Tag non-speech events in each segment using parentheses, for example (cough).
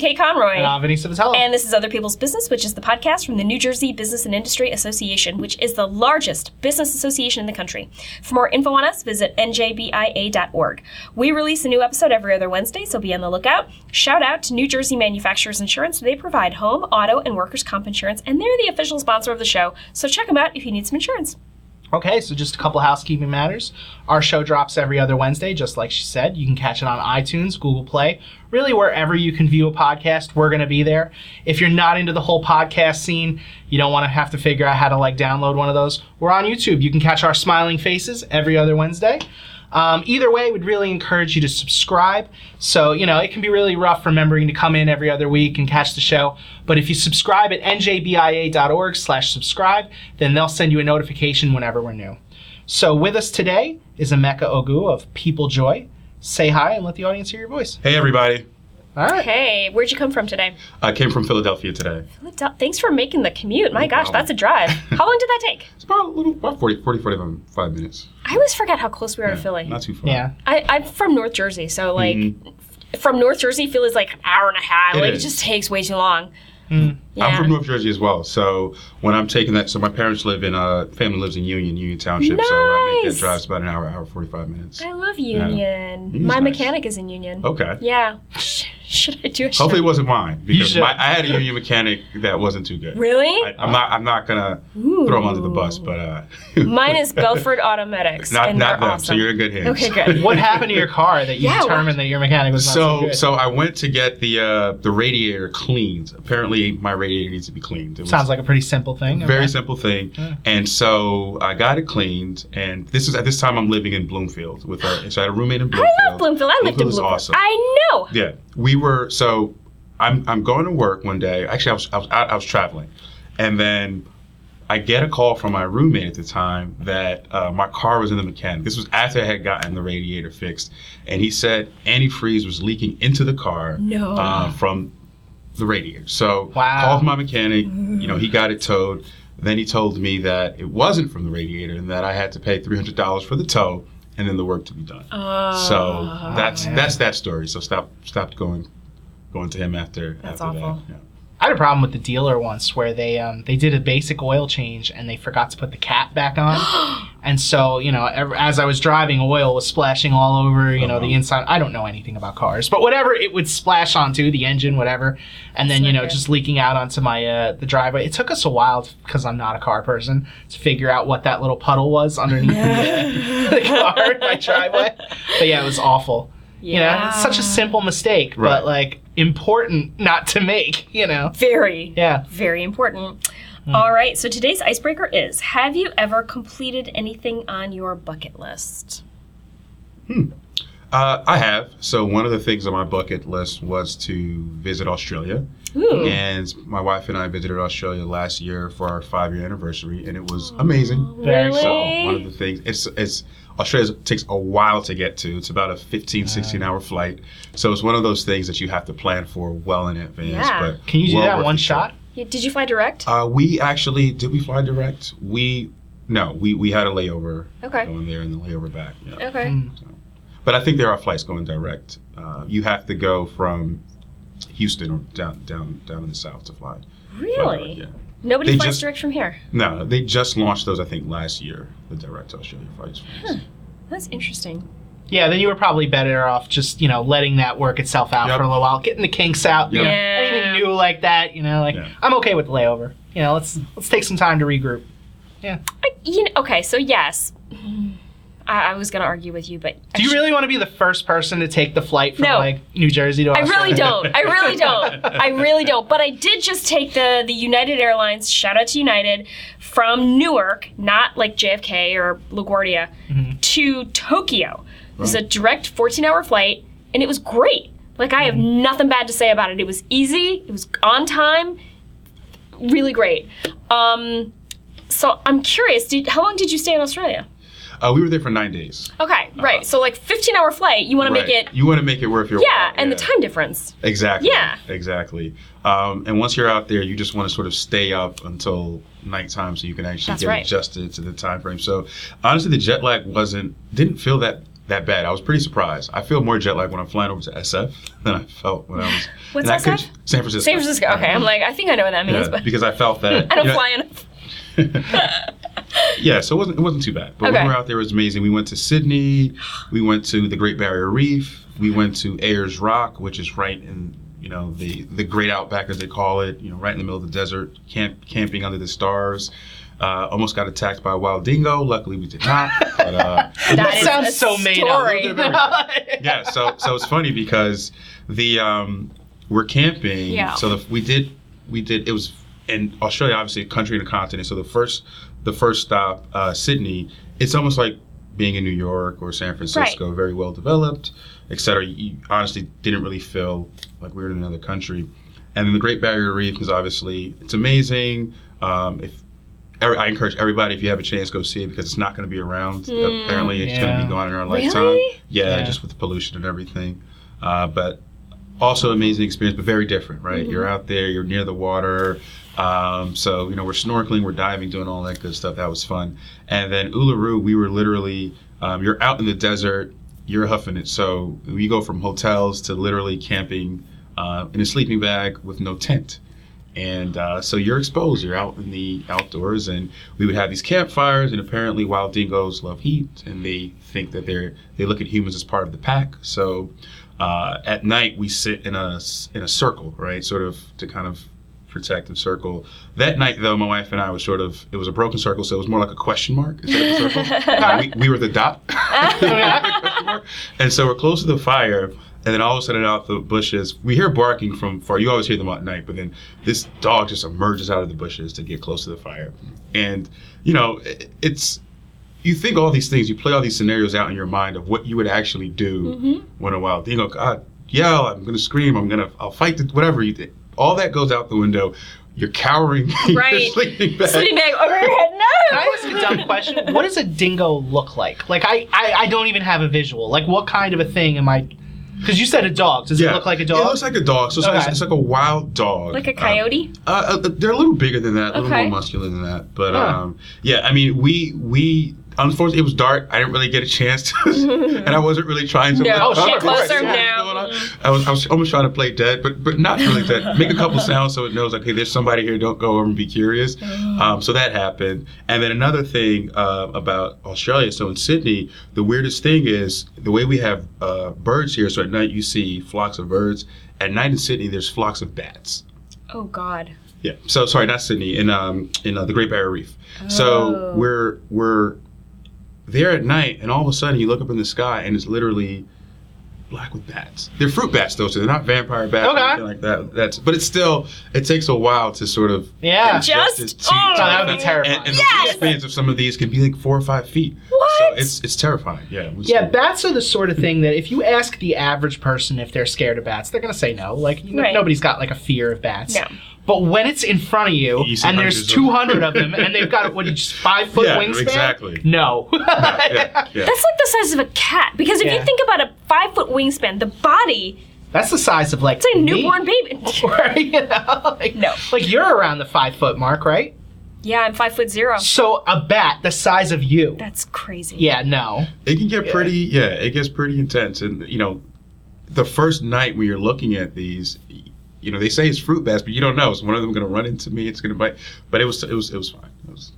I'm Conroy. And I'm Vinny Savatello. And this is Other People's Business, which is the podcast from the New Jersey Business and Industry Association, which is the largest business association in the country. For more info on us, visit njbia.org. We release a new episode every other Wednesday, so be on the lookout. Shout out to New Jersey Manufacturers Insurance. They provide home, auto, and workers' comp insurance, and they're the official sponsor of the show, so check them out if you need some insurance. Okay, so just a couple housekeeping matters. Our show drops every other Wednesday, just like she said. You can catch it on iTunes, Google Play, really wherever you can view a podcast, we're going to be there. If you're not into the whole podcast scene, you don't want to have to figure out how to like download one of those, we're on YouTube. You can catch our smiling faces every other Wednesday. Um, either way, we'd really encourage you to subscribe. So, you know, it can be really rough remembering to come in every other week and catch the show. But if you subscribe at njbia.org slash subscribe, then they'll send you a notification whenever we're new. So with us today is Emeka Oguh of People Joy. Say hi and let the audience hear your voice. Hey, everybody. All right. Hey, where'd you come from today? I came from Philadelphia today. Philadelphia. Thanks for making the commute. My No gosh, problem. that's a drive. (laughs) How long did that take? It's about a little, about 40, 40 45 minutes. I always forget how close we are Yeah, to Philly. Not too far. Yeah. I, I'm from North Jersey, so like from North Jersey, Philly's like an hour and a half. It like is. it just takes way too long. Mm. Yeah. I'm from North Jersey as well. So when I'm taking that, so my parents live in, uh, family lives in Union, Union Township. So I make that drive, about an hour, hour, 45 minutes. I love Union. Union's My nice. mechanic is in Union. Okay. Yeah. (laughs) Should I do it? Hopefully it wasn't mine because my, I had a Union mechanic that wasn't too good. Really? I, I'm not. I'm not gonna throw him under the bus, but uh, Mine is (laughs) Belford Automatics. not and not them. awesome. So you're in good hands. Okay, good. What happened to your car that you Yeah, what- determined that your mechanic was not so, So good? so I went to get the uh, the radiator cleaned. Apparently my radiator needs to be cleaned. It was Sounds like a pretty simple thing. very Okay. simple thing. Yeah. And so I got it cleaned. And this is at this time I'm living in Bloomfield with a so I had a roommate in Bloomfield. (gasps) I love Bloomfield. I lived in Bloomfield is Bloomfield. awesome. I know. Yeah, we were so. I'm I'm going to work one day. Actually, I was I was out, I was traveling, and then I get a call from my roommate at the time that uh, my car was in the mechanic. This was after I had gotten the radiator fixed, and he said antifreeze was leaking into the car No. uh, from the radiator. So Wow. called my mechanic. You know, he got it towed. Then he told me that it wasn't from the radiator and that I had to pay three hundred dollars for the tow and then the work to be done. Oh. So that's man. that's that story. So stop stopped going going to him after That's after awful. that. Yeah. I had a problem with the dealer once where they um, they did a basic oil change and they forgot to put the cap back on, (gasps) and so you know ev- as I was driving, oil was splashing all over you know Uh-huh. the inside. I don't know anything about cars, but whatever it would splash onto the engine, whatever, and then That's you know good. just leaking out onto my uh, the driveway. It took us a while because I'm not a car person to figure out what that little puddle was underneath the, (laughs) the car in my driveway. But yeah, it was awful. You know, it's such a simple mistake, Right. but like important not to make. You know. Very. Yeah. Very important. Hmm. All right, so today's icebreaker is Have you ever completed anything on your bucket list? Uh, I have. So one of the things on my bucket list was to visit Australia, Ooh. and my wife and I visited Australia last year for our five year anniversary, and it was amazing. Very really? So one of the things it's it's Australia takes a while to get to. It's about a 15, 16 hour flight. So it's one of those things that you have to plan for well in advance. Yeah. But Can you do well that one the trip. shot? Yeah, Did you fly direct? Uh, we actually did we fly direct? We no, we we had a layover Okay. going there and the layover back. Yeah. okay. Mm. But I think there are flights going direct. Uh, you have to go from Houston or down down down in the south to fly. fly Really? direct, yeah. Nobody They flies just- direct from here. No, they just launched those I think last year. The direct Australia flights. That's interesting. Yeah, then you were probably better off just, you know, letting that work itself out Yep. for a little while, getting the kinks out. you Yep. know, Yeah. Anything new like that, you know, like Yeah. I'm okay with the layover. You know, let's let's take some time to regroup. Yeah. I, you know, okay, so yes. I, I was going to argue with you, but. Do you really want to be the first person to take the flight from No. like New Jersey to Australia? I really don't. I really (laughs) don't. I really don't. But I did just take the the United Airlines. Shout out to United from Newark, not like JFK or LaGuardia, to Tokyo. It was a direct 14 hour flight, and it was great. Like I have nothing bad to say about it. It was easy. It was on time. Really great. Um, so I'm curious. Did, how long did you stay in Australia? Uh, we were there for nine days. Okay, right. So like 15 hour flight. You want to make it. You want to make it worth your Yeah, while. and the time difference. Exactly. Yeah. Exactly. Um, and once you're out there, you just want to sort of stay up until nighttime so you can actually That's get right. adjusted to the time frame. So honestly, the jet lag wasn't didn't feel that that bad. I was pretty surprised. I feel more jet lag when I'm flying over to SF (laughs) than I felt when I was. What's I could- San Francisco. San Francisco. Okay, I'm like, I think I know what that means, Yeah, but because I felt that. (laughs) I don't you know, fly enough. (laughs) yeah, so it wasn't it wasn't too bad. But Okay. when we were out there, it was amazing. We went to Sydney, we went to the Great Barrier Reef, we went to Ayers Rock, which is right in you know the the Great Outback as they call it, you know, right in the middle of the desert, camp camping under the stars. Uh, almost got attacked by a wild dingo. Luckily, we did not. (laughs) But uh, That is sounds so made up. (laughs) yeah, so so it's funny because the um, we're camping. Yeah. So the, we did we did it was in Australia, obviously a country and a continent. So the first the first stop, uh, Sydney. It's almost like being in New York or San Francisco, very well developed, et cetera. You honestly didn't really feel like we were in another country. And then the Great Barrier Reef is obviously it's amazing. Um, if I encourage everybody, if you have a chance, go see it because it's not going to be around. Apparently, it's going to be gone in our Really? lifetime. Yeah, Yeah. just with the pollution and everything. Uh, but also amazing experience, but very different, right? Mm-hmm. You're out there, you're near the water. Um, so, you know, we're snorkeling, we're diving, doing all that good stuff. That was fun. And then Uluru, we were literally, um, you're out in the desert, you're huffing it. So we go from hotels to literally camping uh, in a sleeping bag with no tent. And uh, so you're exposed. You're out in the outdoors, and we would have these campfires. And apparently, wild dingoes love heat, and they think that they're they look at humans as part of the pack. So uh, at night, we sit in a in a circle, right, sort of to kind of protective circle. That night, though, my wife and I was sort of it was a broken circle, so it was more like a question mark instead of a (laughs) circle. Uh, we, we were the dot, (laughs) and so we're close to the fire. And then all of a sudden, out the bushes, we hear barking from far. You always hear them at night, but then this dog just emerges out of the bushes to get close to the fire. And you know, it- it's you think all these things, you play all these scenarios out in your mind of what you would actually do when a wild dingo, God, yell, I'm gonna scream, I'm gonna, I'll fight, the, whatever you did. All that goes out the window. You're cowering. in (laughs) your Right. sleeping bag. Sleeping bag over your head. Can I ask a dumb question? What does a dingo look like? Like I, I, I don't even have a visual. Like what kind of a thing am I? Because you said a dog. Does it look like a dog? It looks like a dog. So it's, Okay. it's, it's like a wild dog. Like a Um, coyote. Uh, uh, they're a little bigger than that, a little Okay. more muscular than that. But Huh. um, yeah, I mean, we we unfortunately it was dark. I didn't really get a chance to, (laughs) and I wasn't really trying to. No, like, Oh, sure, cover of course, what was yeah. going on. I was I was almost trying to play dead, but but not really dead. (laughs) Make a couple sounds so it knows like, hey, there's somebody here. Don't go over and be curious. Um, so that happened, and then another thing uh, about Australia. So in Sydney, the weirdest thing is the way we have uh, birds here. So at night you see flocks of birds. At night in Sydney, there's flocks of bats. Oh God. Yeah. So sorry, not Sydney. In um in uh, the Great Barrier Reef. Oh. So we're we're there at night, and all of a sudden you look up in the sky, and it's literally black with bats. They're fruit bats though, so they're not vampire bats Okay. or anything like that. That's but it's still it takes a while to sort of yeah. Just- it to- oh, to that would be the- terrifying. And, and Yes! the spans of some of these can be like four or five feet. What? So it's it's terrifying. Yeah. we Yeah, see- bats are the sort of thing that if you ask the average person if they're scared of bats, they're gonna say no. Like you know, Right. nobody's got like a fear of bats. No. But when it's in front of you, You and there's hundreds of them. 200 of them, and they've got what, just five foot Yeah, wingspan? exactly. No. yeah, yeah. That's like the size of a cat. Because if Yeah. you think about a five foot wingspan, the body, That's the size of like it's like a me. newborn baby. (laughs) Right? You know? like, No. Like you're around the five foot mark, right? Yeah, I'm five foot zero. So a bat the size of you. That's crazy. Yeah, no. It can get Yeah. pretty, yeah, it gets pretty intense. And, you know, the first night when you're looking at these, you know, they say it's fruit bats, but you don't know. Is one of them going to run into me? It's going to bite. But it was, it was, it was fine. It was,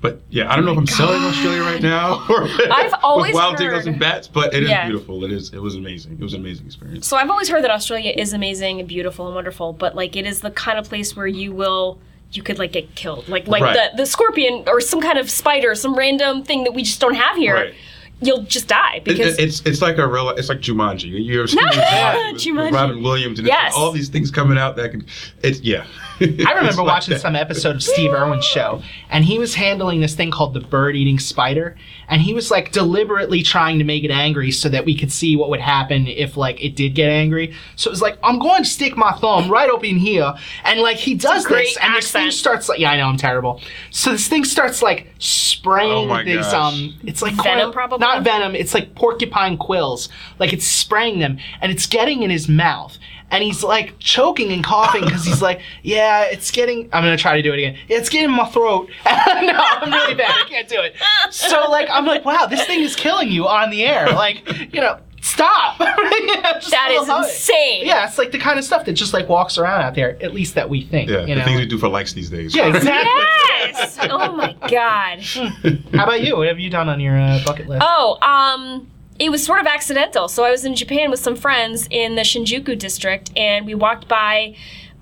but yeah, I don't know if oh I'm selling Australia right now (laughs) or (laughs) I've always with wild heard- and bats, but it is Yeah. beautiful. It is, it was amazing. It was an amazing experience. So I've always heard that Australia is amazing and beautiful and wonderful, but like it is the kind of place where you will you could like get killed. Like like Right. the the scorpion or some kind of spider, some random thing that we just don't have here. Right. You'll just die because it- it's it's like a real it's like Jumanji. You ever (laughs) seen Jumanji. Robin Williams and Yes. it's all these things coming out that can it's yeah. I remember watching some episode of Steve Irwin's show, and he was handling this thing called the bird eating spider, and he was like deliberately trying to make it angry so that we could see what would happen if like it did get angry. So it was like, I'm going to stick my thumb right up in here, and like he does great this, and this thing starts like, yeah, I know I'm terrible. So this thing starts like spraying Oh my these gosh. um, it's like Venom, quill- probably? not venom, it's like porcupine quills, like it's spraying them, and it's getting in his mouth. And he's like choking and coughing because he's like, yeah, yeah, it's getting. I'm gonna try to do it again. It's getting in my throat. (laughs) no, I'm really bad. I can't do it. So like, I'm like, wow, this thing is killing you on the air. Like, you know, stop. Yeah, (laughs) just That a is little hug. insane. Yeah, it's like the kind of stuff that just like walks around out there. At least that we think. Yeah, you the things we do for likes these days. yeah, exactly. Yes. Oh my god. (laughs) How about you? What have you done on your uh, bucket list? Oh, um, it was sort of accidental. So I was in Japan with some friends in the Shinjuku district, and we walked by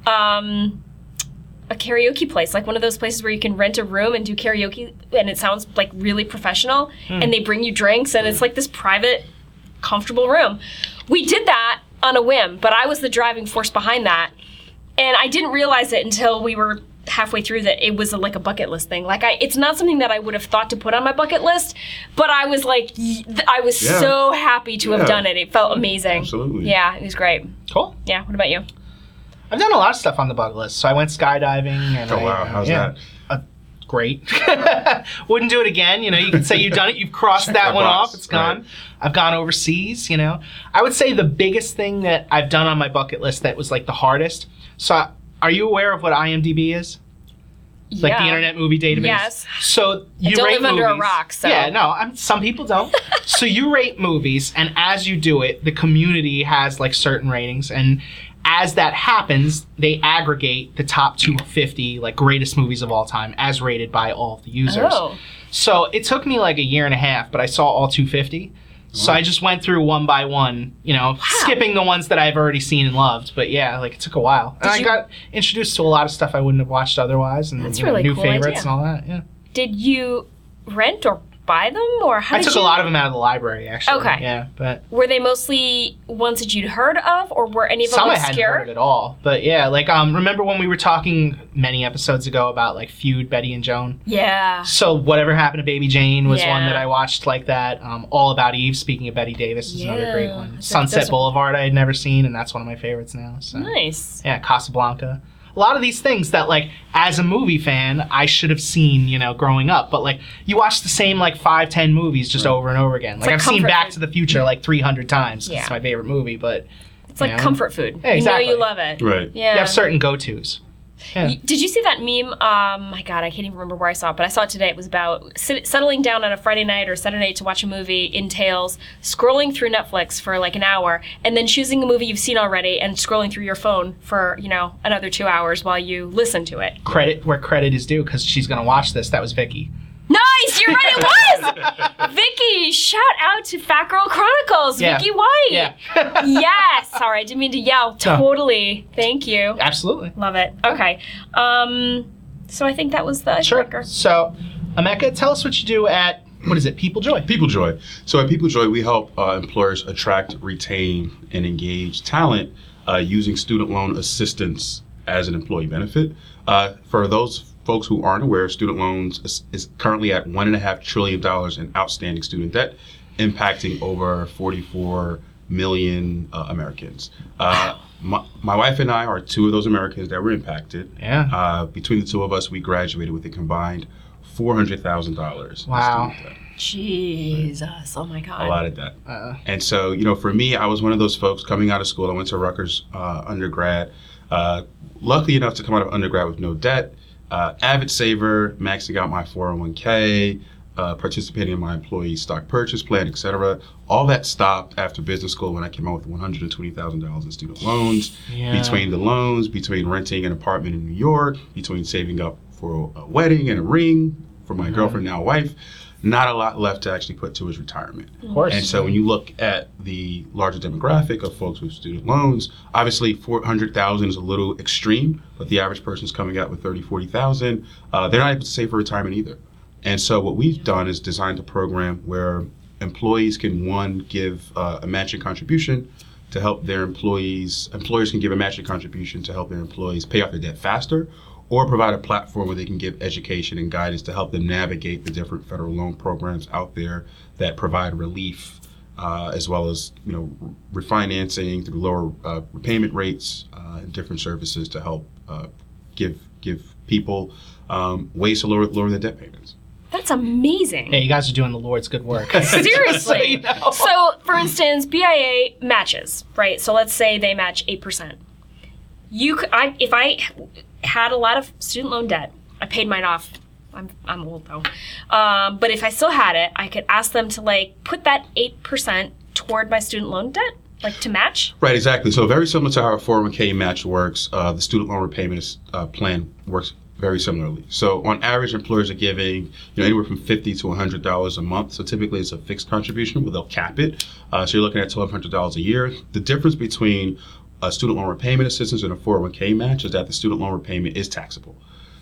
um, a karaoke place, like one of those places where you can rent a room and do karaoke, and it sounds like really professional. And they bring you drinks, and it's like this private, comfortable room. We did that on a whim, but I was the driving force behind that, and I didn't realize it until we were halfway through that it was a, like a bucket list thing. Like I, it's not something that I would have thought to put on my bucket list, but I was like, I was Yeah. so happy to have done it. It felt amazing. Absolutely. Yeah, it was great. Cool. Yeah. What about you? I've done a lot of stuff on the bucket list. So I went skydiving. And Oh I, wow, how's yeah. that? Uh, great. (laughs) Wouldn't do it again. You know, you could say you've done it. You've crossed that that one box, off. It's gone. right. I've gone overseas. You know, I would say the biggest thing that I've done on my bucket list that was like the hardest. So, are you aware of what IMDb is? Like yeah. the Internet Movie Database. Yes. So you don't rate live under a movies- rock, so- Yeah, no, I'm, some people don't. (laughs) so you rate movies, and as you do it, the community has like certain ratings, and as that happens, they aggregate the top 250 like greatest movies of all time as rated by all of the users. Oh. So it took me like a year and a half, but I saw all 250. So I just went through one by one, you know, skipping the ones that I've already seen and loved. But yeah, like it took a while. And I got introduced to a lot of stuff I wouldn't have watched otherwise, and That's you know, really new cool favorites idea. and all that. Yeah. Did you rent or buy them, or how I took you? a lot of them out of the library, actually. Okay. Yeah, but Were they mostly ones that you'd heard of, or were any of them some I hadn't heard at all. But yeah, like um, remember when we were talking many episodes ago about like feud Bette and Joan? Yeah. So whatever happened to Baby Jane was one that I watched like that. Um, All About Eve. Speaking of Bette Davis is another great one. Sunset Boulevard I had never seen, and that's one of my favorites now. So Nice. yeah, Casablanca. A lot of these things that like as a movie fan I should have seen, you know, growing up. But like you watch the same like five, ten movies just over and over again. Like, like I've seen Back food. to the Future like three hundred times. Yeah. It's my favorite movie, but It's like Yeah. comfort food. Yeah, exactly. You know you love it. Right. Yeah. you have certain go tos. Yeah. Did you see that meme? Um, my God, I can't even remember where I saw it, but I saw it today. It was about sit- settling down on a Friday night or Saturday night to watch a movie entails scrolling through Netflix for like an hour and then choosing a movie you've seen already and scrolling through your phone for, you know, another two hours while you listen to it. Credit where credit is due because she's gonna watch this. That was Vicky. Nice! You're right, it was! (laughs) Vicky, shout out to Fat Girl Chronicles, Yeah. Vicky White! Yeah. (laughs) yes! Sorry, I didn't mean to yell. Totally. Thank you. Absolutely. Love it. Okay. Um, so I think that was the Sure. icebreaker. So, Emeka, tell us what you do at what is it? People Joy. People Joy. So at People Joy, we help uh, employers attract, retain, and engage talent uh, using student loan assistance as an employee benefit. Uh, for those folks who aren't aware, student loans is, is currently at one and a half trillion dollars in outstanding student debt, impacting over 44 million uh, Americans. Uh, my, my wife and I are two of those Americans that were impacted. Yeah. Uh, between the two of us, we graduated with a combined four hundred thousand dollars. Wow. Jesus. Oh my God. A lot of debt. Uh, And so, you know, for me, I was one of those folks coming out of school. I went to Rutgers uh, undergrad. Uh, luckily enough to come out of undergrad with no debt. Uh, avid saver, maxing out my 401k, uh, participating in my employee stock purchase plan, etc. All that stopped after business school when I came out with $120,000 in student loans. Yeah. Between the loans, between renting an apartment in New York, between saving up for a wedding and a ring for my girlfriend, now wife, not a lot left to actually put to his retirement. of course. And so when you look at the larger demographic of folks with student loans, obviously 400,000 is a little extreme, but the average person's coming out with 30, 40,000. Uh, they're not able to save for retirement either. And so what we've done is designed a program where employees can, one, give uh, a matching contribution to help their employees, employers can give a matching contribution to help their employees pay off their debt faster, or provide a platform where they can give education and guidance to help them navigate the different federal loan programs out there that provide relief, uh, as well as you know refinancing through lower uh, repayment rates uh, and different services to help uh, give give people um, ways to lower lower their debt payments. That's amazing. yeah, you guys are doing the Lord's good work. (laughs) Seriously. So (laughs) you know. So, for instance, BIA matches, right? So let's say they match eight percent. You, c- I, if I had a lot of student loan debt. I paid mine off. I'm, I'm old though. Um, but if I still had it, I could ask them to like put that 8% toward my student loan debt, like to match. Right, exactly. So very similar to how a 401k match works, uh, the student loan repayment uh, plan works very similarly. So on average, employers are giving you know anywhere from fifty to hundred dollars a month. So typically it's a fixed contribution, but they'll cap it. Uh, so you're looking at twelve hundred dollars a year. The difference between a student loan repayment assistance and a 401k match is that the student loan repayment is taxable.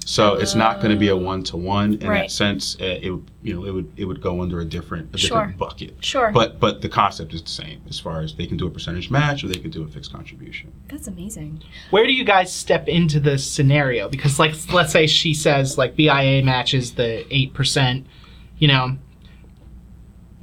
So it's not going to be a one to one in Right. that sense. Uh, it would- you know it would it would go under a different a Sure. different bucket. Sure. But but the concept is the same as far as they can do a percentage match or they can do a fixed contribution. That's amazing. Where do you guys step into the scenario? Because like let's say she says like BIA matches the eight percent, you know,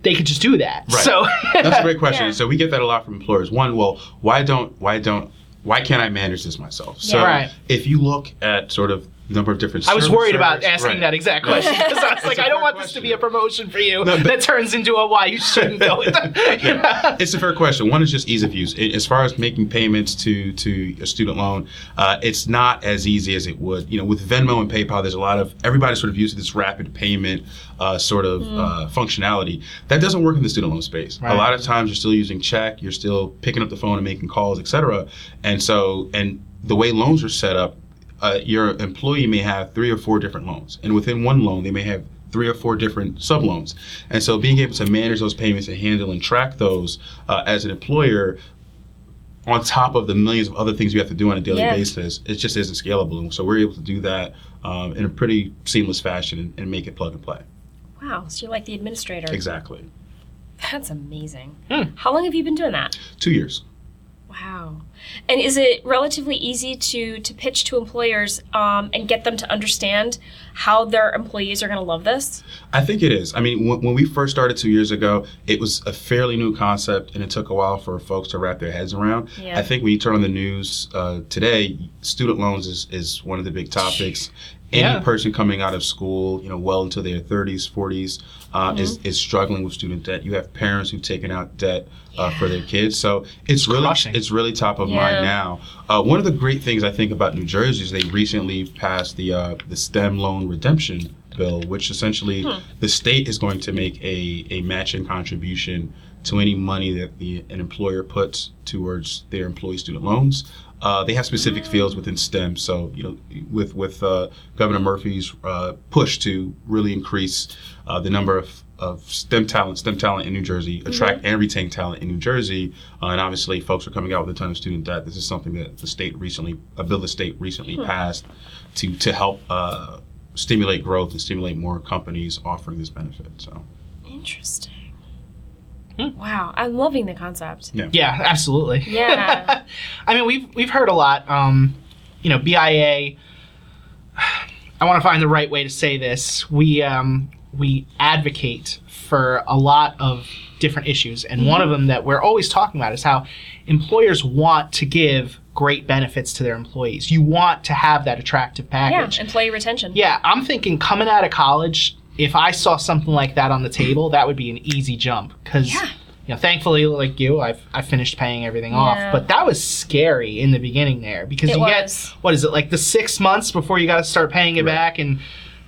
they could just do that. Right. So That's a great question. Yeah. So we get that a lot from employers. One, well, why don't why don't why can't I manage this myself? So Yeah. Right. if you look at sort of the number of different I was worried about asking right. that exact question because I was like, a I don't fair want this to be a promotion for you No, that turns into a why you shouldn't go with that. You know? It's a fair question. One is just ease of use. As far as making payments to to a student loan, uh, it's not as easy as it would. You know, with Venmo and PayPal, there's a lot of everybody sort of uses this rapid payment uh, sort of uh, functionality. That doesn't work in the student loan space. Right. A lot of times, you're still using check. You're still picking up the phone and making calls, etc. And so, and the way loans are set up, uh, your employee may have three or four different loans, and within one loan, they may have three or four different sub loans. And so, being able to manage those payments and handle and track those uh, as an employer, on top of the millions of other things you have to do on a daily Yeah. basis, it just isn't scalable. And so, we're able to do that um, in a pretty seamless fashion and, and make it plug and play. Wow. So you're like the administrator. Exactly. That's amazing. Hmm. How long have you been doing that? Two years. Wow. And is it relatively easy to to pitch to employers um, and get them to understand how their employees are going to love this? I think it is. I mean, when, when we first started two years ago, it was a fairly new concept, and it took a while for folks to wrap their heads around. Yeah. I think when you turn on the news uh, today, student loans is, is one of the big topics. Any Yeah. person coming out of school, you know, well into their 30s, 40s, uh, is, is struggling with student debt. You have parents who've taken out debt uh, for their kids, so it's really Crushing. it's really top of Yeah. mind now. Uh, one of the great things I think about New Jersey is they recently passed the uh, the STEM loan redemption bill, which essentially the state is going to make a, a matching contribution to any money that the an employer puts towards their employee student loans. Uh, they have specific fields within STEM, so you know, with with uh, Governor Murphy's uh, push to really increase uh, the number of, of STEM talent, STEM talent in New Jersey, attract and retain talent in New Jersey, uh, and obviously folks are coming out with a ton of student debt. This is something that the state recently, a bill the state recently passed to to help uh, stimulate growth and stimulate more companies offering this benefit. So Interesting. Hmm. Wow, I'm loving the concept. Yeah, absolutely. Yeah. (laughs) I mean, we've we've heard a lot. Um, you know, BIA. I want to find the right way to say this. We um, we advocate for a lot of different issues, and one of them that we're always talking about is how employers want to give great benefits to their employees. You want to have that attractive package. Yeah, employee retention. Yeah, I'm thinking coming out of college, if I saw something like that on the table, that would be an easy jump. Because, Yeah. you know, thankfully, like you, I've I finished paying everything Yeah. off. But that was scary in the beginning there because It you was. get what is it like the six months before you got to start paying it Right. back, and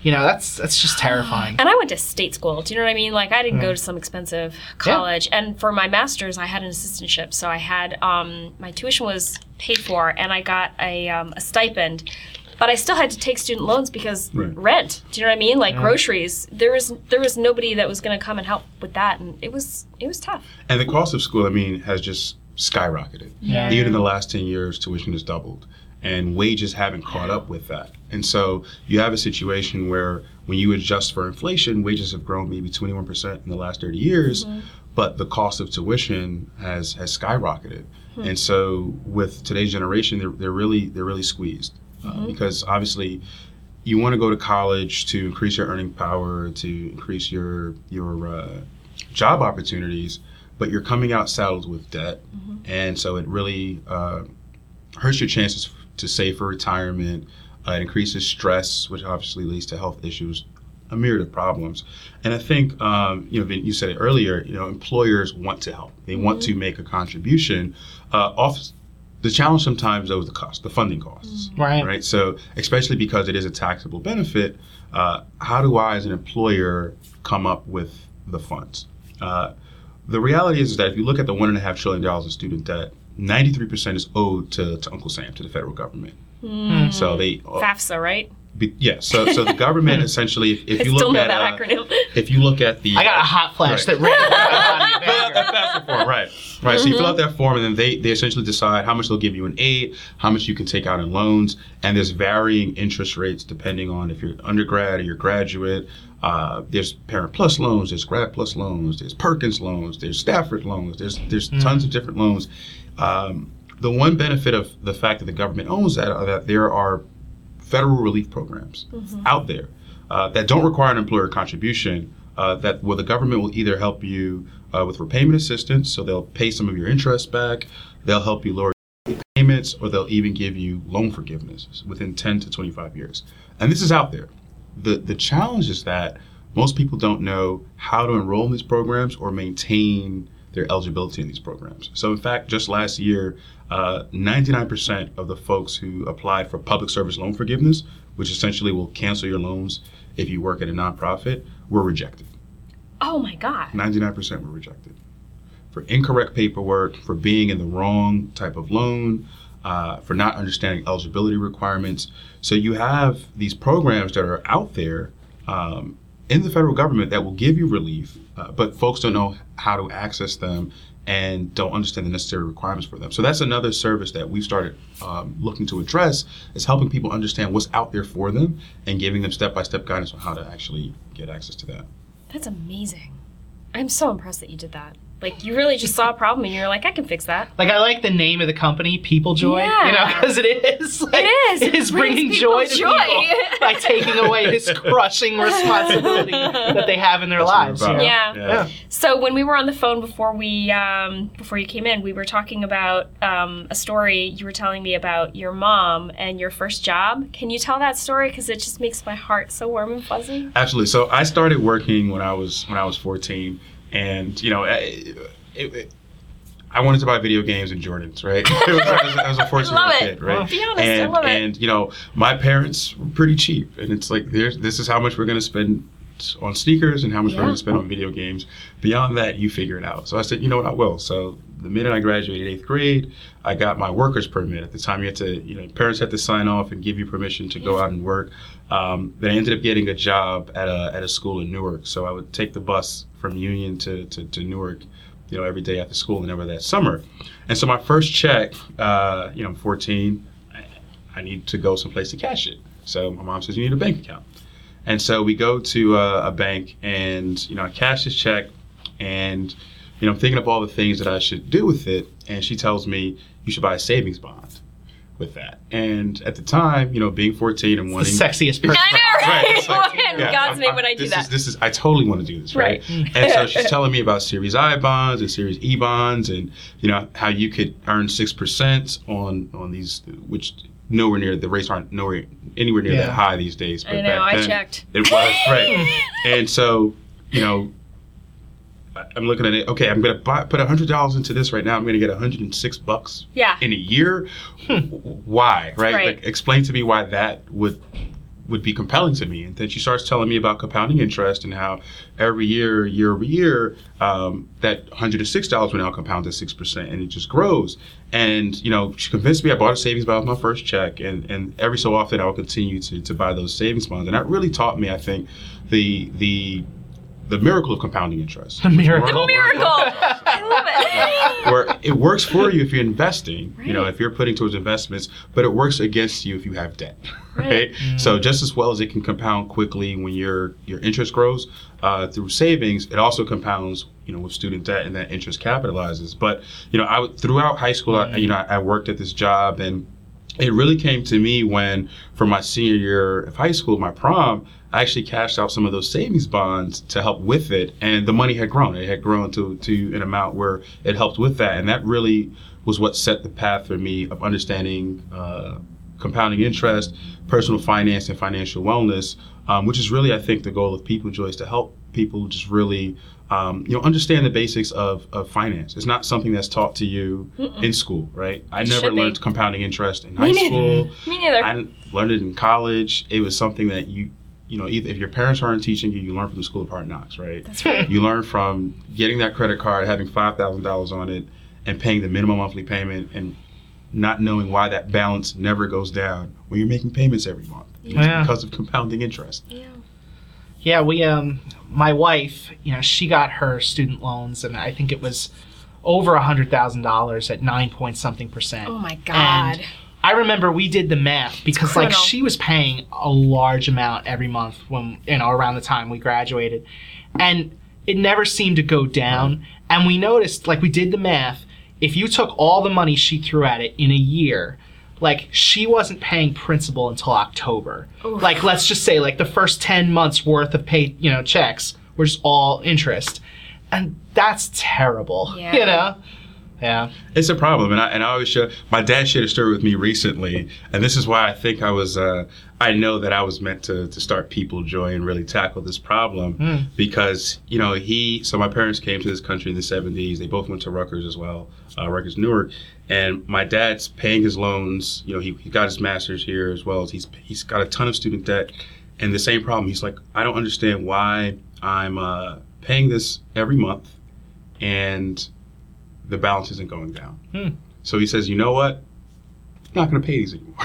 you know that's that's just terrifying. (gasps) And I went to state school. Do you know what I mean? Like I didn't go to some expensive college. And for my master's, I had an assistantship, so I had um, my tuition was paid for, and I got a, um, a stipend. But I still had to take student loans because Right. rent. Do you know what I mean? Like groceries. There was there was nobody that was going to come and help with that, and it was it was tough. And the cost of school, I mean, has just skyrocketed. Yeah. Even in the last 10 years, tuition has doubled. And wages haven't caught up with that. And so you have a situation where when you adjust for inflation, wages have grown maybe 21% in the last 30 years, mm-hmm. but the cost of tuition has, has skyrocketed. Hmm. And so with today's generation, they're, they're really they're really squeezed uh, because obviously you want to go to college to increase your earning power, to increase your your uh, job opportunities, but you're coming out saddled with debt, and so it really uh, hurts your chances to save for retirement. Uh, it increases stress, which obviously leads to health issues, a myriad of problems. And I think um, you know you said it earlier. You know, employers want to help. They want to make a contribution. Uh, off, the challenge sometimes though is the cost, the funding costs, Right. right? So especially because it is a taxable benefit, uh, how do I, as an employer, come up with the funds? Uh, the reality is, is that if you look at the one and a half trillion dollars of student debt, 93% is owed to, to Uncle Sam, to the federal government. So they, uh, FAFSA, right? Be, yeah. So so the government (laughs) essentially, if, if I you still look know at that uh, if you look at the I got a hot flash Right. that ran through my body. (laughs) fill out that FAFSA form, right? Right. So you fill out that form, and then they, they essentially decide how much they'll give you in aid, how much you can take out in loans, and there's varying interest rates depending on if you're undergrad or you're graduate. Uh, there's Parent Plus loans, there's Grad Plus loans, there's Perkins loans, there's Stafford loans, there's there's tons of different loans. Um, the one benefit of the fact that the government owns that are that there are federal relief programs out there uh, that don't require an employer contribution. Uh, that where the government will either help you uh, with repayment assistance, so they'll pay some of your interest back, they'll help you lower your payments, or they'll even give you loan forgiveness within 10 to 25 years. And this is out there. The the challenge is that most people don't know how to enroll in these programs or maintain their eligibility in these programs. So, in fact, just last year, uh, 99% of the folks who applied for public service loan forgiveness, which essentially will cancel your loans if you work at a nonprofit, were rejected. Oh my God. 99% were rejected for incorrect paperwork, for being in the wrong type of loan, uh, for not understanding eligibility requirements. So you have these programs that are out there um, in the federal government that will give you relief, uh, but folks don't know how to access them and don't understand the necessary requirements for them. So that's another service that we've started um, looking to address is helping people understand what's out there for them and giving them step-by-step guidance on how to actually get access to that. That's amazing. I'm so impressed that you did that. Like you really just saw a problem and you're like, I can fix that. Like I like the name of the company, People Joy. Yeah. You know, because it is. Like, is. It It is bringing joy to joy. people by (laughs) taking away this crushing responsibility that they have in their That's lives. we're you about. know? Yeah. Yeah. So when we were on the phone before we um, before you came in, we were talking about um, a story you were telling me about your mom and your first job. Can you tell that story? Because it just makes my heart so warm and fuzzy. Absolutely. So I started working when I was when I was 14, and you know, it, it, I wanted to buy video games and Jordans, right? (laughs) It was- I, was, I was a 14 year Love it. kid, right? Be honest, I and love it. and you know, my parents were pretty cheap, and it's like there's this is how much we're going to spend on sneakers and how much we're going to spend on video games. Beyond that, you figure it out. So I said, you know what, I will. So the minute I graduated eighth grade, I got my worker's permit. At the time, you had to, you know, parents had to sign off and give you permission to go out and work. Um, then I ended up getting a job at a at a school in Newark. So I would take the bus from Union to to, to Newark, you know, every day after school and over that summer. And so my first check, uh, you know, I'm 14. I, need to go someplace to cash it. So my mom says you need a bank account. And so we go to uh, a bank, and you know, I cash this check, and you know, I'm thinking of all the things that I should do with it. And she tells me you should buy a savings bond with that. And at the time, you know, being 14 and The wanting sexiest (laughs) person. I know, right? it's like, In yeah, God's I'm- name I'm- would I do this that? Is, this is I totally want to do this, right? and so she's (laughs) telling me about Series I bonds and Series E bonds, and you know how you could earn six percent on on these, which nowhere near the rates aren't nowhere anywhere near Yeah. that high these days. I know, back I then, checked. It was right, (laughs) and so you know. I'm looking at it. Okay, I'm gonna buy, put hundred dollars into this right now. I'm gonna get 106 bucks Yeah. in a year. Why? Right? Right. Like, explain to me why that would would be compelling to me. And then she starts telling me about compounding interest and how every year, year over year, um, that $106 will now compound to 6% and it just grows. And, you know, she convinced me I bought a savings bond with my first check. And, and every so often I will continue to, to buy those savings bonds. And that really taught me, I think, the, the, the miracle of compounding interest. The miracle. The miracle. I love it. (laughs) where it works for you if you're investing, you know, if you're putting towards investments, but it works against you if you have debt, (laughs) right? Right. So just as well as it can compound quickly when your your interest grows uh, through savings, it also compounds, you know, with student debt, and that interest capitalizes. But you know, I would- throughout high school, I, you know, I worked at this job and. It really came to me when, for my senior year of high school, my prom, I actually cashed out some of those savings bonds to help with it, and the money had grown. It had grown to to an amount where it helped with that, and that really was what set the path for me of understanding uh, compounding interest, personal finance, and financial wellness, um, which is really, I think, the goal of People Joy is to help people just really um, you know, understand the basics of, of finance. It's not something that's taught to you in school, right? I never should be. learned compounding interest in high neither. school. Me neither. I didn't it in college. It was something that you, you know, either if your parents aren't teaching you, you learn from the school of hard knocks, right? That's right. You learn from getting that credit card, having five thousand dollars on it, and paying the minimum monthly payment, and not knowing why that balance never goes down when you're making payments every month. It's Yeah. because of compounding interest. Yeah. Yeah, we um my wife, you know, she got her student loans and I think it was over a hundred thousand dollars at nine point something percent. Oh my God. And I remember we did the math because like she was paying a large amount every month when you know around the time we graduated. And it never seemed to go down. And we noticed like we did the math, if you took all the money she threw at it in a year, like she wasn't paying principal until October. Oof. Like let's just say like the first 10 months worth of paid, you know, checks were just all interest. And that's terrible. (laughs) Yeah. You know? Yeah. It's a problem, and I and I always share. My dad shared a story with me recently, and this is why I think I was. Uh, I know that I was meant to to start People Joy and really tackle this problem Mm. because you know he. So my parents came to this country in the '70s. They both went to Rutgers as well, uh, Rutgers Newark, and my dad's paying his loans. You know, he, he got his master's here as well as he's he's got a ton of student debt, and the same problem. He's like, I don't understand why I'm uh, paying this every month, and the balance isn't going down. Hmm. So he says, you know what? I'm not going to pay these anymore. (laughs)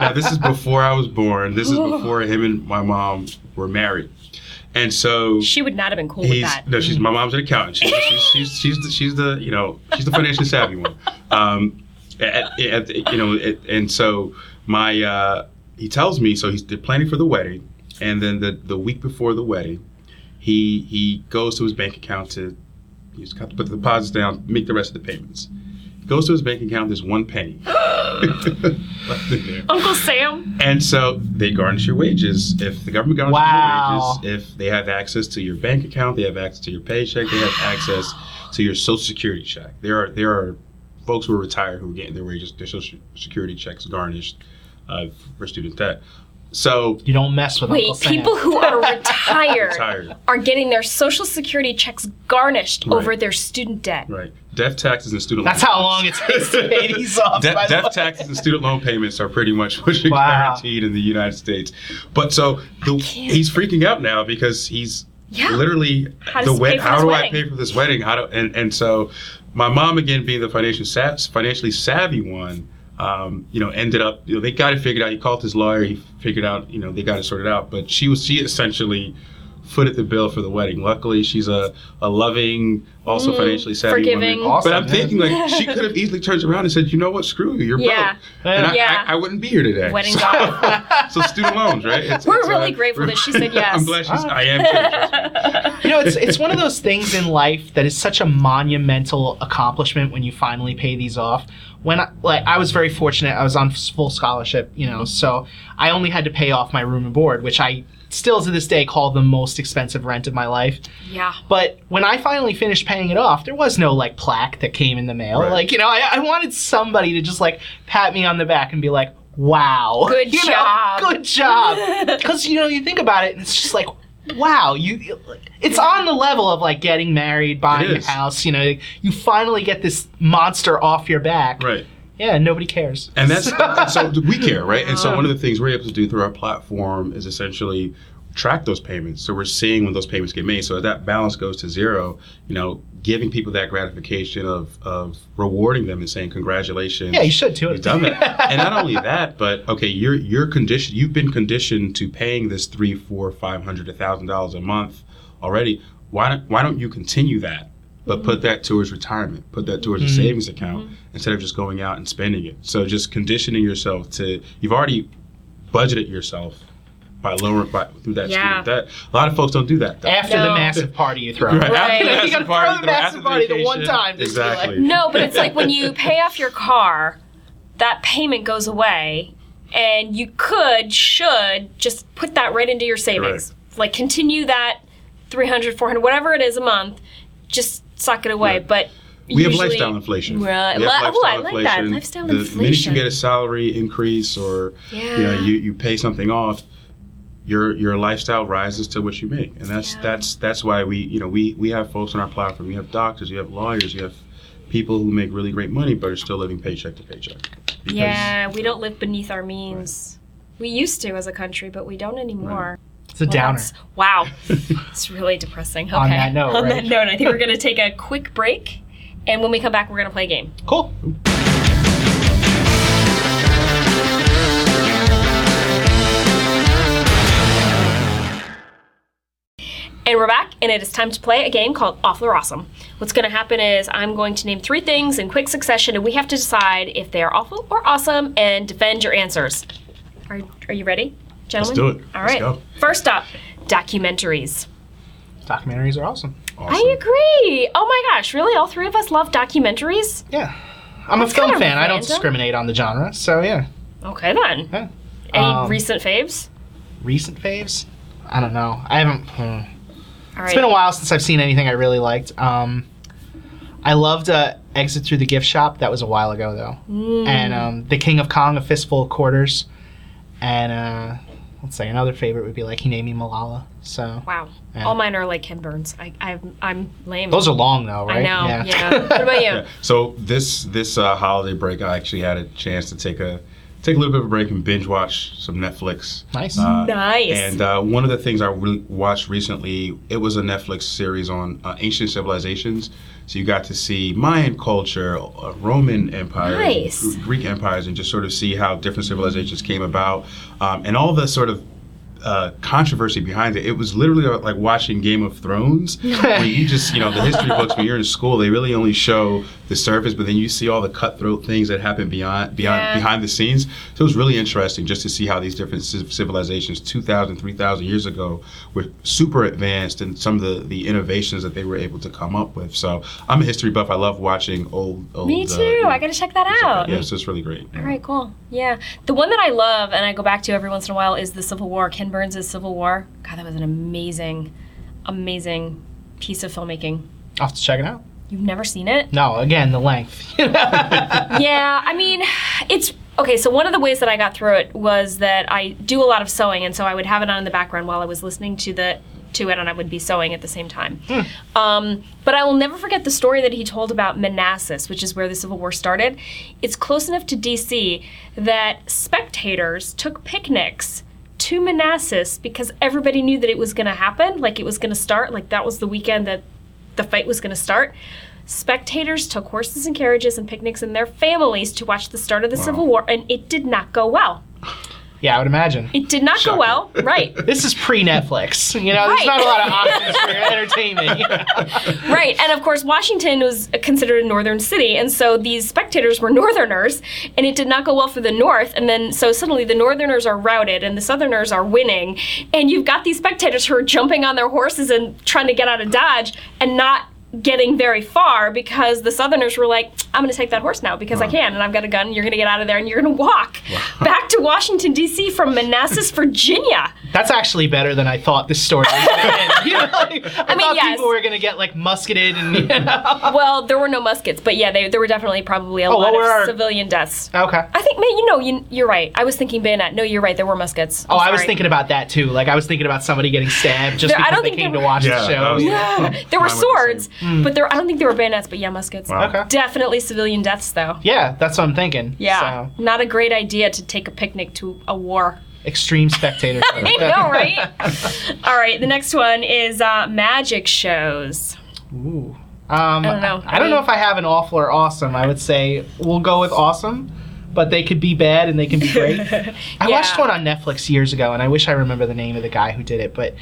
now, this is before I was born. This is before him and my mom were married. And so She would not have been cool with that. no, she's my mom's an accountant. She's she's she's, she's, the, she's the you know she's the financially savvy one. Um, at, at, you know, it, and so my uh, he tells me so he's planning for the wedding, and then the the week before the wedding, he he goes to his bank account to he's got to put the deposits down, make the rest of the payments. He goes to his bank account, there's one penny. (gasps) left in there. Uncle Sam. And so they garnish your wages. If the government garnishes Wow. your wages, if they have access to your bank account, they have access to your paycheck, they have access to your social security check. There are there are folks who are retired who are getting their wages, their social security checks garnished uh, for student debt. So You don't mess with Wait, Uncle Sam. people who are (laughs) retired, retired, are getting their social security checks garnished Right. over their student debt. right? Death taxes and student. That's loan how long it takes to pay these off. (laughs) De- by the death way. taxes and student loan payments are pretty much what you're Wow. guaranteed in the United States. But so the, he's freaking out now because he's Yeah. literally How the does wed- how this do I pay for this wedding? How do and and so my mom again being the financial sa- financially savvy one. Um, you know, ended up, you know, they got it figured out. He called his lawyer. He figured out, you know, they got it sorted out. But she was, she essentially footed the bill for the wedding. Luckily, she's a, a loving, also Mm, financially savvy forgiving. woman. Awesome, but I'm thinking like she could have easily turned around and said, you know what, screw you, you're Yeah. broke, and I, Yeah. I, I wouldn't be here today. Wedding so, (laughs) so student loans, right? It's, We're it's, really grateful that she said (laughs) yes. I'm glad she's. I am too. you know, it's it's one of those things in life that is such a monumental accomplishment when you finally pay these off. When I, like I was very fortunate, I was on full scholarship, you know, so I only had to pay off my room and board, which I still to this day call the most expensive rent of my life. yeah. But when I finally finished paying it off, there was no like plaque that came in the mail. Right. Like you know, I, I wanted somebody to just like pat me on the back and be like, "Wow, (laughs) Good You know, job." good job." (laughs) Because you know, you think about it, and it's just like, "Wow, you." you- It's on the level of like getting married, buying It a house. You know, you finally get this monster off your back. Right. Yeah, nobody cares. And that's (laughs) and so we care, right? And so one of the um, things we're able to do through our platform is essentially track those payments. So we're seeing when those payments get made. So as that balance goes to zero, you know, giving people that gratification of of rewarding them and saying congratulations. yeah, you should too. You've done that. (laughs) and not only that, but okay, you're you're conditioned. You've been conditioned to paying this three, four, five hundred, a thousand dollars a month already. Why don't Why don't you continue that? But put that towards retirement. Put that towards a Mhm. savings account instead of just going out and spending it. So just conditioning yourself to. You've already budgeted yourself by lowering by through that Yeah. student debt. A lot of folks don't do that. Though. After the massive party you throw. Right. Right. After the You massive gotta party, throw the massive party the one time. just to be like- Exactly. (laughs) (laughs) No, but it's like when you pay off your car, that payment goes away, and you could, should just put that right into your savings. Like continue that 300, 400, whatever it is a month, just suck it away. Right. But We have lifestyle inflation. Right. Li- oh, I like that. Lifestyle the minute you get a salary increase or Yeah. you know you, you pay something off, your your lifestyle rises to what you make, and that's Yeah. that's that's why we you know we we have folks on our platform. We have doctors, you have lawyers, you have people who make really great money but are still living paycheck to paycheck. Because- Yeah, we don't live beneath our means. We used to as a country, but we don't anymore. It's a Well, downer. Wow. it's really depressing. Okay. On that note, On right? that note, I think we're going to take a quick break. And when we come back, we're going to play a game. Cool. And we're back, and it is time to play a game called Awful or Awesome. What's going to happen is I'm going to name three things in quick succession, and we have to decide if they are awful or awesome and defend your answers. Are, are you ready, gentlemen? do it. All Let's right. go. First up, documentaries. Documentaries are awesome. Awesome. I agree. Oh my gosh, really? All three of us love documentaries? Yeah. I'm That's a film kinda fan. I don't random. discriminate on the genre, so yeah. Okay, then. yeah. Any Um, recent faves? Recent faves? I don't know. I haven't. hmm. All right. It's been a while since I've seen anything I really liked. Um, I loved uh, Exit Through the Gift Shop. That was a while ago, though. Mm. And um, The King of Kong, A Fistful of Quarters. And uh, let's say another favorite would be like He Named Me Malala. So Wow. Yeah. All mine are like Ken Burns. I, I, I'm lame. those are long, though, right? I right? know. Yeah. (laughs) what about you? Yeah. (laughs) So this this uh, holiday break, I actually had a chance to take a take a little bit of a break and binge watch some Netflix. Nice. Uh, Nice. And uh, one of the things I really watched recently, it was a Netflix series on uh, ancient civilizations. So you got to see Mayan culture, uh, Roman Empire, Nice. Greek empires, and just sort of see how different civilizations came about, um, and all the sort of uh, controversy behind it. It was literally uh, like watching Game of Thrones, (laughs) where you just, you know, the history books when you're in school, they really only show the surface, but then you see all the cutthroat things that happen beyond, beyond, Yeah. behind the scenes. So it was really interesting just to see how these different civilizations, 2,000, 3,000 years ago, were super advanced and some of the, the innovations that they were able to come up with. So I'm a history buff. I love watching old. old Me uh, too. you know, I got to check that out. Yeah, so it's really great. All right, cool. Yeah. The one that I love and I go back to every once in a while is the Civil War. Ken Burns' Civil War. God, that was an amazing, amazing piece of filmmaking. I'll have to check it out. You've never seen it? No, again, the length. (laughs) yeah, I mean, it's okay. So one of the ways that I got through it was that I do a lot of sewing, and so I would have it on in the background while I was listening to the to it, and I would be sewing at the same time. Um, but I will never forget the story that he told about Manassas, which is where the Civil War started. It's close enough to D.C. that spectators took picnics to Manassas because everybody knew that it was going to happen, like it was going to start, like that was the weekend that the fight was going to start. Spectators took horses and carriages and picnics and their families to watch the start of the Civil War, and it did not go well. Yeah, I would imagine. It did not Shocking. go well, right? (laughs) This is pre Netflix. You know, Right. there's not a lot of options for entertainment. you (laughs) know? (laughs) right. And of course, Washington was considered a northern city, and so these spectators were northerners, and it did not go well for the north. And then so suddenly the northerners are routed and the southerners are winning, and you've got these spectators who are jumping on their horses and trying to get out of Dodge and not getting very far because the southerners were like i'm going to take that horse now because i can and i've got a gun and you're going to get out of there and you're going to walk back to washington d.c from manassas (laughs) virginia That's actually better than I thought this story was going to end. You know, like, I, mean, thought yes. people were going to get like musketed and. You know. (laughs) well there were no muskets but yeah they, there were definitely probably a Oh, lot of our- civilian deaths Okay. I think, man, you know, you, you're right. I was thinking bayonet. No, you're right. There were muskets. Oh, I'm I was thinking about that too. Like I was thinking about somebody getting stabbed just There- I because don't they think came there to watch Yeah, the show. was- Yeah, (laughs) there were Mine was swords, Hmm. but there. I don't think there were bayonets, but yeah, muskets. Wow. Okay. Definitely civilian deaths, though. Yeah, that's what I'm thinking. Yeah, So, not a great idea to take a picnic to a war. extreme spectator. (laughs) I know, right? (laughs) All right, the next one is uh, magic shows. Ooh. Um, I don't know. I don't know if I have an awful or awesome. I would say we'll go with awesome, but they could be bad and they can be great. (laughs) I watched one on Netflix years ago, and I wish I remember the name of the guy who did it, but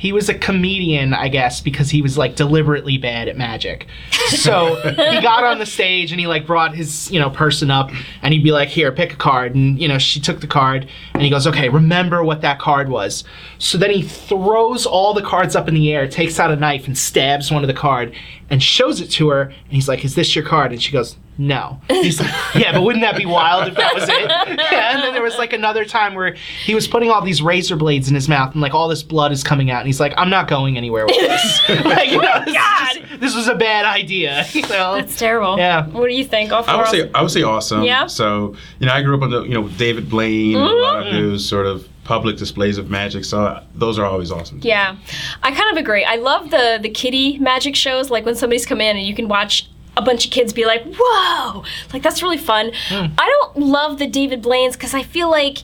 he was a comedian, I guess, because he was like deliberately bad at magic. So he (laughs) got on the stage and he like brought his you know person up, and he'd be like, "Here, pick a card," and you know she took the card, and he goes, "Okay, remember what that card was." So then he throws all the cards up in the air, takes out a knife, and stabs one of the card, and shows it to her, and he's like, "Is this your card?" And she goes. No. He's like, yeah, but wouldn't that be wild if that was it? (laughs) Yeah, and then there was like another time where he was putting all these razor blades in his mouth and like all this blood is coming out and he's like, I'm not going anywhere with this. (laughs) (laughs) like, you know, this, God. just- this was a bad idea. You know? That's terrible. Yeah. What do you think? Off I would say I would say awesome. Yeah? So you know, I grew up on the you know David Blaine, a lot Mm-hmm. of those sort of public displays of magic. So those are always awesome. Yeah, I kind of agree. I love the the kiddie magic shows, like when somebody's come in and you can watch a bunch of kids be like, "Whoa!" Like that's really fun. Hmm. I don't love the David Blaine's because I feel like.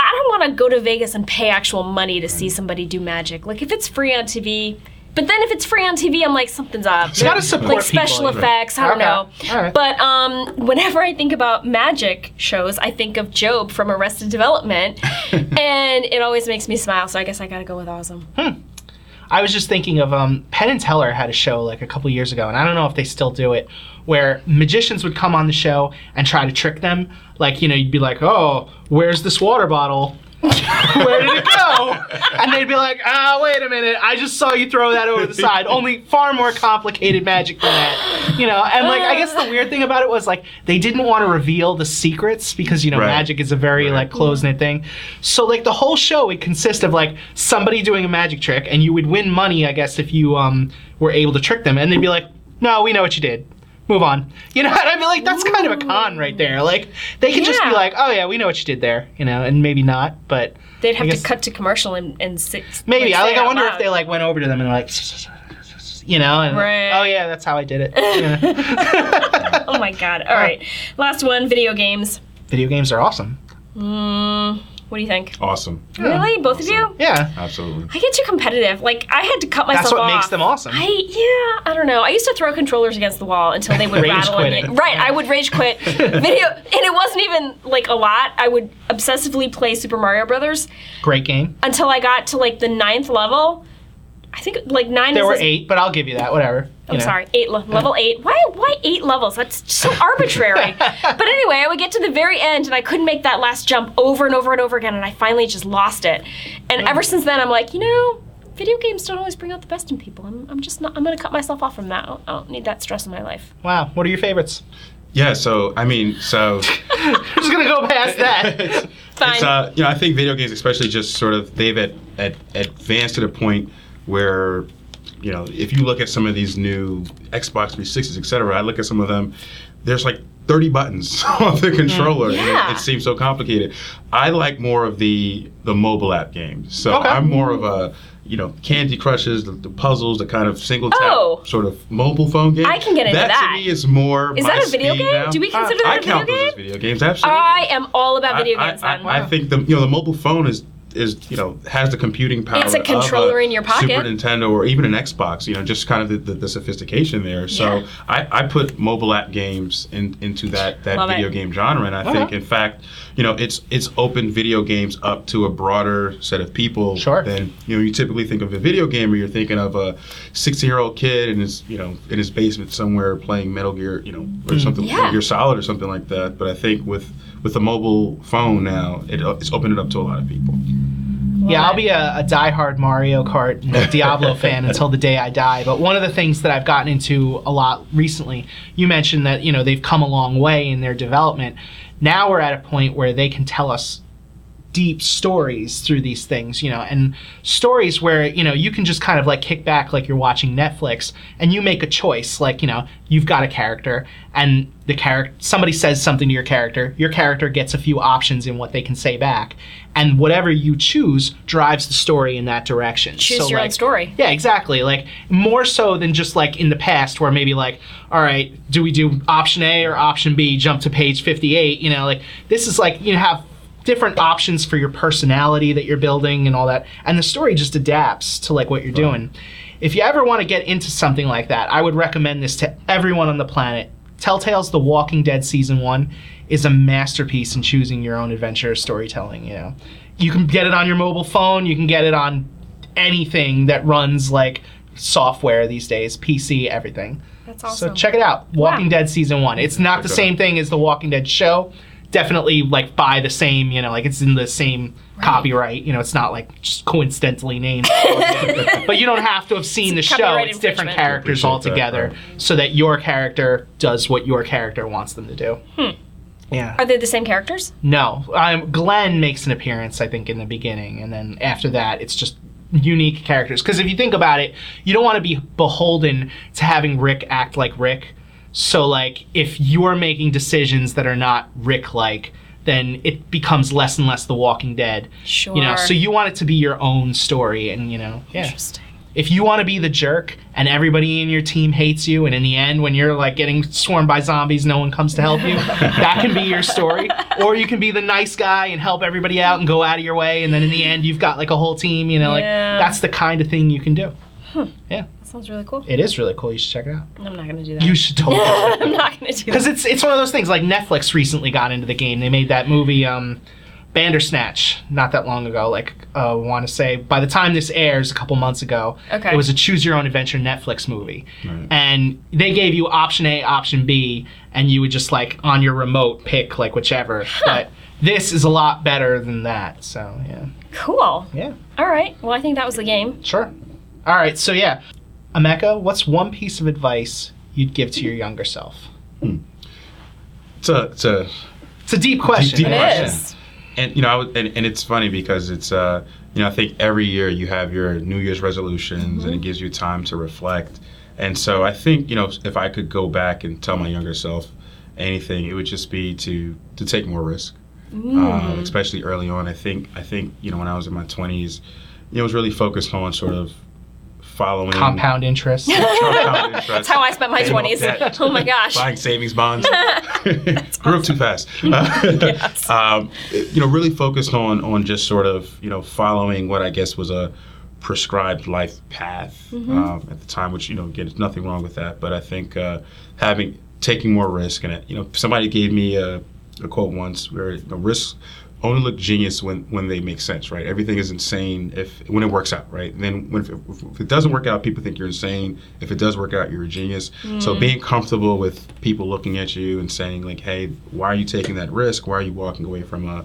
I don't want to go to Vegas and pay actual money to see hmm. somebody do magic. Like if it's free on TV, but then if it's free on TV, I'm like something's up. You gotta support like special people. effects. I don't Okay. know. Right. But um, whenever I think about magic shows, I think of GOB from Arrested Development, (laughs) and it always makes me smile. So I guess I gotta go with awesome. I was just thinking of um, Penn and Teller had a show like a couple years ago, and I don't know if they still do it, where magicians would come on the show and try to trick them. Like, you know, you'd be like, "Oh, where's this water bottle? (laughs) Where did it go?" And they'd be like, "Ah, wait a minute! I just saw you throw that over the side. Only far more complicated magic than that, you know." And like, I guess the (laughs) weird thing about it was like they didn't want to reveal the secrets because you know Right. magic is a very Right. like close knit thing. So like the whole show would consist of like somebody doing a magic trick, and you would win money, I guess, if you um were able to trick them, and they'd be like, "No, we know what you did." Move on. You know, and I mean, like, that's kind of a con right there. Like, they could just be like, oh yeah, we know what you did there, you know, and maybe not, but They'd have I to cut to commercial and, and six. maybe. I like. I wonder if they like went over to them and like, (laughs) you know, and Right. oh yeah, that's how I did it. (laughs) Yeah. Oh my god! All right, (laughs) last one. Video games. Video games are awesome. Mm, what do you think? Awesome. Really, both of you? Yeah, Absolutely. I get too competitive. Like I had to cut myself that's what off. makes them awesome. I yeah, I don't know. I used to throw controllers against the wall until they would (laughs) Rage rattle. And quitting. right, I would rage quit (laughs) video, and it wasn't even like a lot. I would obsessively play Super Mario Brothers Great game. until I got to like the ninth level. I think like nine. There is were this- eight, but I'll give you that. Whatever. I'm you know. sorry, eight le- level eight. Why why eight levels? That's so (laughs) arbitrary. but anyway, I would get to the very end and I couldn't make that last jump over and over and over again, and I finally just lost it. And ever since then, I'm like, you know, video games don't always bring out the best in people. I'm, I'm just not. I'm gonna cut myself off from that. I don't, I don't need that stress in my life. Wow. What are your favorites? Yeah. So I mean, so I'm (laughs) just gonna go past that. (laughs) it's, Fine. it's, uh, you know, I think video games, especially, just sort of they've ad, ad, advanced to the point where, you know, if you look at some of these new Xbox 360s, et cetera, I look at some of them, there's like 30 buttons (laughs) on the mm-hmm. controller. and Yeah. It, it seems so complicated. I like more of the the mobile app games. So Okay. I'm more of a you know, Candy Crushes, the, the puzzles, the kind of single tap Oh. sort of mobile phone game. I can get into that. that. to me is more. Is that a video game? now. Do we consider I that a count video those as game? video games. Absolutely. I am all about video I- games. I, then. I, I think the you know the mobile phone is is you know has the computing power. It's a of controller in your pocket. Super Nintendo or even an Xbox. You know, just kind of the, the, the sophistication there. So Yeah. I, I put mobile app games in, into that that Love it. video game genre, and I Uh-huh. think in fact you know it's it's opened video games up to a broader set of people Sure. than you know you typically think of a video game, gamer. You're thinking of a 60 year old kid in his you know in his basement somewhere playing Metal Gear you know or something Yeah. Metal Gear Solid or something like that. But I think with with a mobile phone now, it, uh, it's opened it up to a lot of people. Yeah, I'll be a, a diehard Mario Kart and Diablo (laughs) fan until the day I die. But one of the things that I've gotten into a lot recently, you mentioned that you know they've come a long way in their development. Now we're at a point where they can tell us deep stories through these things, you know, and stories where, you know, you can just kind of like kick back like you're watching Netflix and you make a choice. Like, you know, you've got a character and the character somebody says something to your character, your character gets a few options in what they can say back. And whatever you choose drives the story in that direction. Choose So, your own story. yeah, exactly. Like more so than just like in the past where maybe like, all right, do we do option A or option B, jump to page 58, you know, like this is like you have different options for your personality that you're building and all that. And the story just adapts to like what you're doing. If you ever want to get into something like that, I would recommend this to everyone on the planet. Telltale's The Walking Dead season 1 is a masterpiece in choosing your own adventure storytelling, you know. You can get it on your mobile phone, you can get it on anything that runs like software these days, PC, everything. That's awesome. So check it out. Walking Wow. Dead season 1. It's not the same thing as The Walking Dead show. Definitely like by the same, you know, like it's in the same copyright, you know, it's not like just coincidentally named. (laughs) (laughs) but you don't have to have seen the show. It's different characters Appreciate altogether that, so that your character does what your character wants them to do. Yeah. Are they the same characters? No, um, Glenn makes an appearance, I think, in the beginning, and then after that, it's just unique characters. Because if you think about it, you don't want to be beholden to having Rick act like Rick. So, like, if you're making decisions that are not Rick-like, then it becomes less and less The Walking Dead. Sure. You know, so you want it to be your own story, and you know, yeah. Interesting. If you want to be the jerk and everybody in your team hates you, and in the end, when you're like getting swarmed by zombies, no one comes to help you, (laughs) that can be your story. Or you can be the nice guy and help everybody out and go out of your way, and then in the end, you've got like a whole team. You know, Yeah. like that's the kind of thing you can do. Huh. Yeah, sounds really cool. it is really cool. You should check it out. I'm not gonna do that. You should (laughs) totally. I'm not gonna do that. Because it's it's one of those things like Netflix recently got into the game. They made that movie um, Bandersnatch not that long ago. Like uh, I want to say by the time this airs, a couple months ago, Okay. it was a choose your own adventure Netflix movie, Right. and they gave you option A, option B, and you would just like on your remote pick like whichever. But this is a lot better than that. So yeah, Cool. yeah, All right. Well, I think that was the game. sure. All right, so yeah, Emeka, what's one piece of advice you'd give to your younger self? It's a, it's a It's a deep question. deep It question. is. and you know, I was, and, and it's funny because it's uh, you know, I think every year you have your New Year's resolutions, and it gives you time to reflect. And so I think you know, if I could go back and tell my younger self anything, it would just be to to take more risk, uh, especially early on. I think I think you know when I was in my twenties, you know, I was really focused on sort of following Compound interest. (laughs) compound interest, That's how I spent my 20s. Oh my gosh. buying savings bonds. (laughs) (laughs) Grew up too fast. um, you know, really focused on on just sort of you know following what I guess was a prescribed life path um, at the time, which you know again, there's nothing wrong with that. But I think uh, having taking more risk and it, you know, somebody gave me a, a quote once where you know, risks only look genius when when they make sense, right? Everything is insane if when it works out, right? And then when if, if it doesn't work out, people think you're insane. If it does work out, you're a genius. So being comfortable with people looking at you and saying like, "Hey, why are you taking that risk? Why are you walking away from a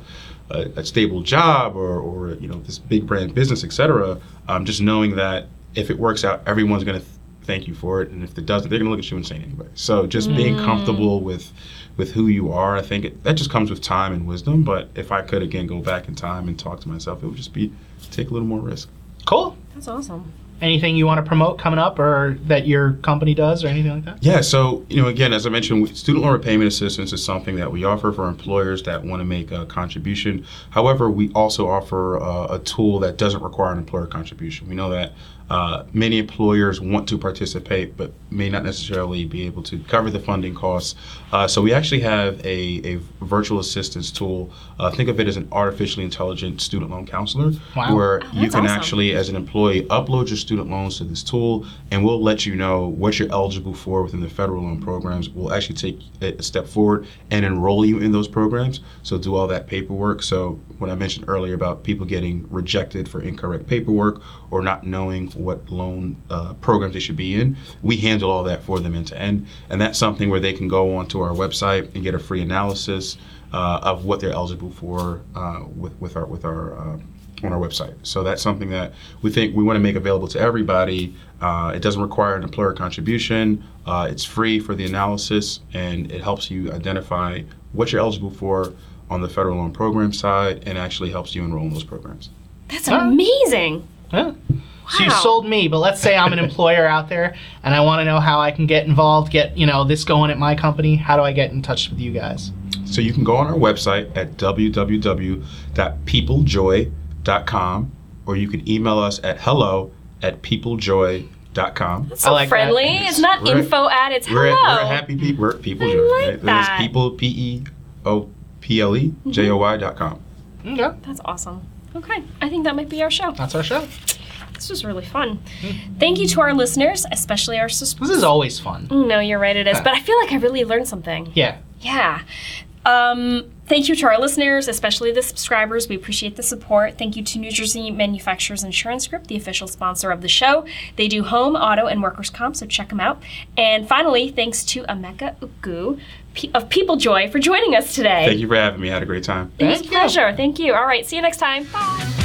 a, a stable job or, or you know this big brand business, etc." Um, just knowing that if it works out, everyone's going to th- thank you for it, and if it doesn't, they're going to look at you insane anyway. So just being comfortable with with who you are, I think it, that just comes with time and wisdom. But if I could again go back in time and talk to myself, it would just be take a little more risk. Cool. That's awesome. Anything you want to promote coming up or that your company does or anything like that? Yeah, so you know, again, as I mentioned, student loan repayment assistance is something that we offer for employers that want to make a contribution. However, we also offer uh, a tool that doesn't require an employer contribution. We know that uh, many employers want to participate, but may not necessarily be able to cover the funding costs. Uh, so we actually have a, a virtual assistance tool. Uh, think of it as an artificially intelligent student loan counselor, Wow. where you Oh, that's can awesome. actually, as an employee, upload your student loans to this tool, and we'll let you know what you're eligible for within the federal loan programs. We'll actually take a step forward and enroll you in those programs. So do all that paperwork. So when I mentioned earlier about people getting rejected for incorrect paperwork or not knowing what loan uh, programs they should be in, we handle all that for them end to end, and that's something where they can go onto our website and get a free analysis uh, of what they're eligible for uh, with with our with our uh, on our website. So that's something that we think we want to make available to everybody. Uh, it doesn't require an employer contribution. Uh, it's free for the analysis, and it helps you identify what you're eligible for on the federal loan program side, and actually helps you enroll in those programs. That's amazing. Yeah. So you Wow. sold me, but let's say I'm an employer out there and I want to know how I can get involved, get, you know, this going at my company. How do I get in touch with you guys? So you can go on our website at www.peoplejoy.com, or you can email us at hello at peoplejoy.com. That's so I like that. friendly. It's not We're- info ad, it's We're, hello. we're happy people. We're people I joy. like right? that. There's people P E O P L E mm-hmm. J O Y dot com. Okay. That's awesome. Okay, I think that might be our show. That's our show. This was really fun. Thank you to our listeners, especially our subscribers. This is always fun. No, you're right, it is. But I feel like I really learned something. Yeah. Yeah. Um, thank you to our listeners, especially the subscribers. We appreciate the support. Thank you to New Jersey Manufacturers Insurance Group, the official sponsor of the show. They do home, auto, and workers' comp, so check them out. And finally, thanks to Emeka Oguh of People Joy for joining us today. Thank you for having me. I had a great time. It was a Thank you. pleasure. Thank you. All right, see you next time. Bye.